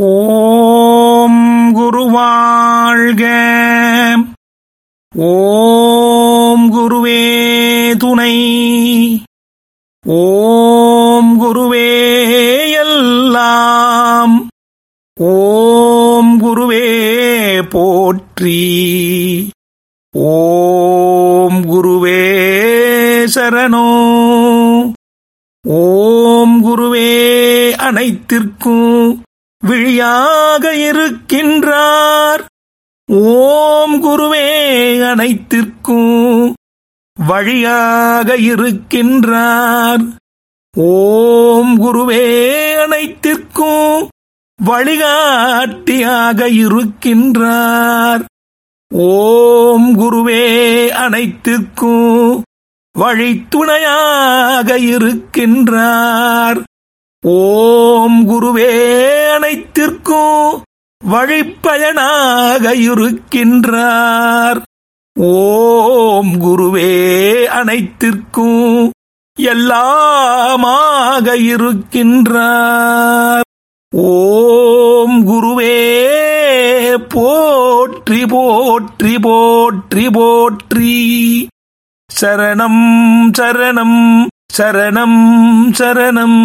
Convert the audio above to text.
ஓம் குருவாழ்க. ஓம் குருவே துணை. ஓம் குருவே எல்லாம். ஓம் குருவே போற்றி. ஓம் குருவே சரணோ. ஓம் குருவே அனைத்திற்கும். விழியாக இருக்கின்றார். ஓம் குருவே அனைத்திற்கும் வழியாக இருக்கின்றார். ஓம் குருவே அனைத்திற்கும் வழிகாட்டியாக இருக்கின்றார். ஓம் குருவே அனைத்திற்கும் வழித்துணையாக இருக்கின்றார். ஓம் குருவே உயிர்க்கோ வழிப்பயனாக இருக்கின்றார். ஓம் குருவே அனைத்திற்கும் எல்லாமாக இருக்கின்றார். ஓம் குருவே போற்றி போற்றி போற்றி போற்றி. சரணம் சரணம் சரணம் சரணம்.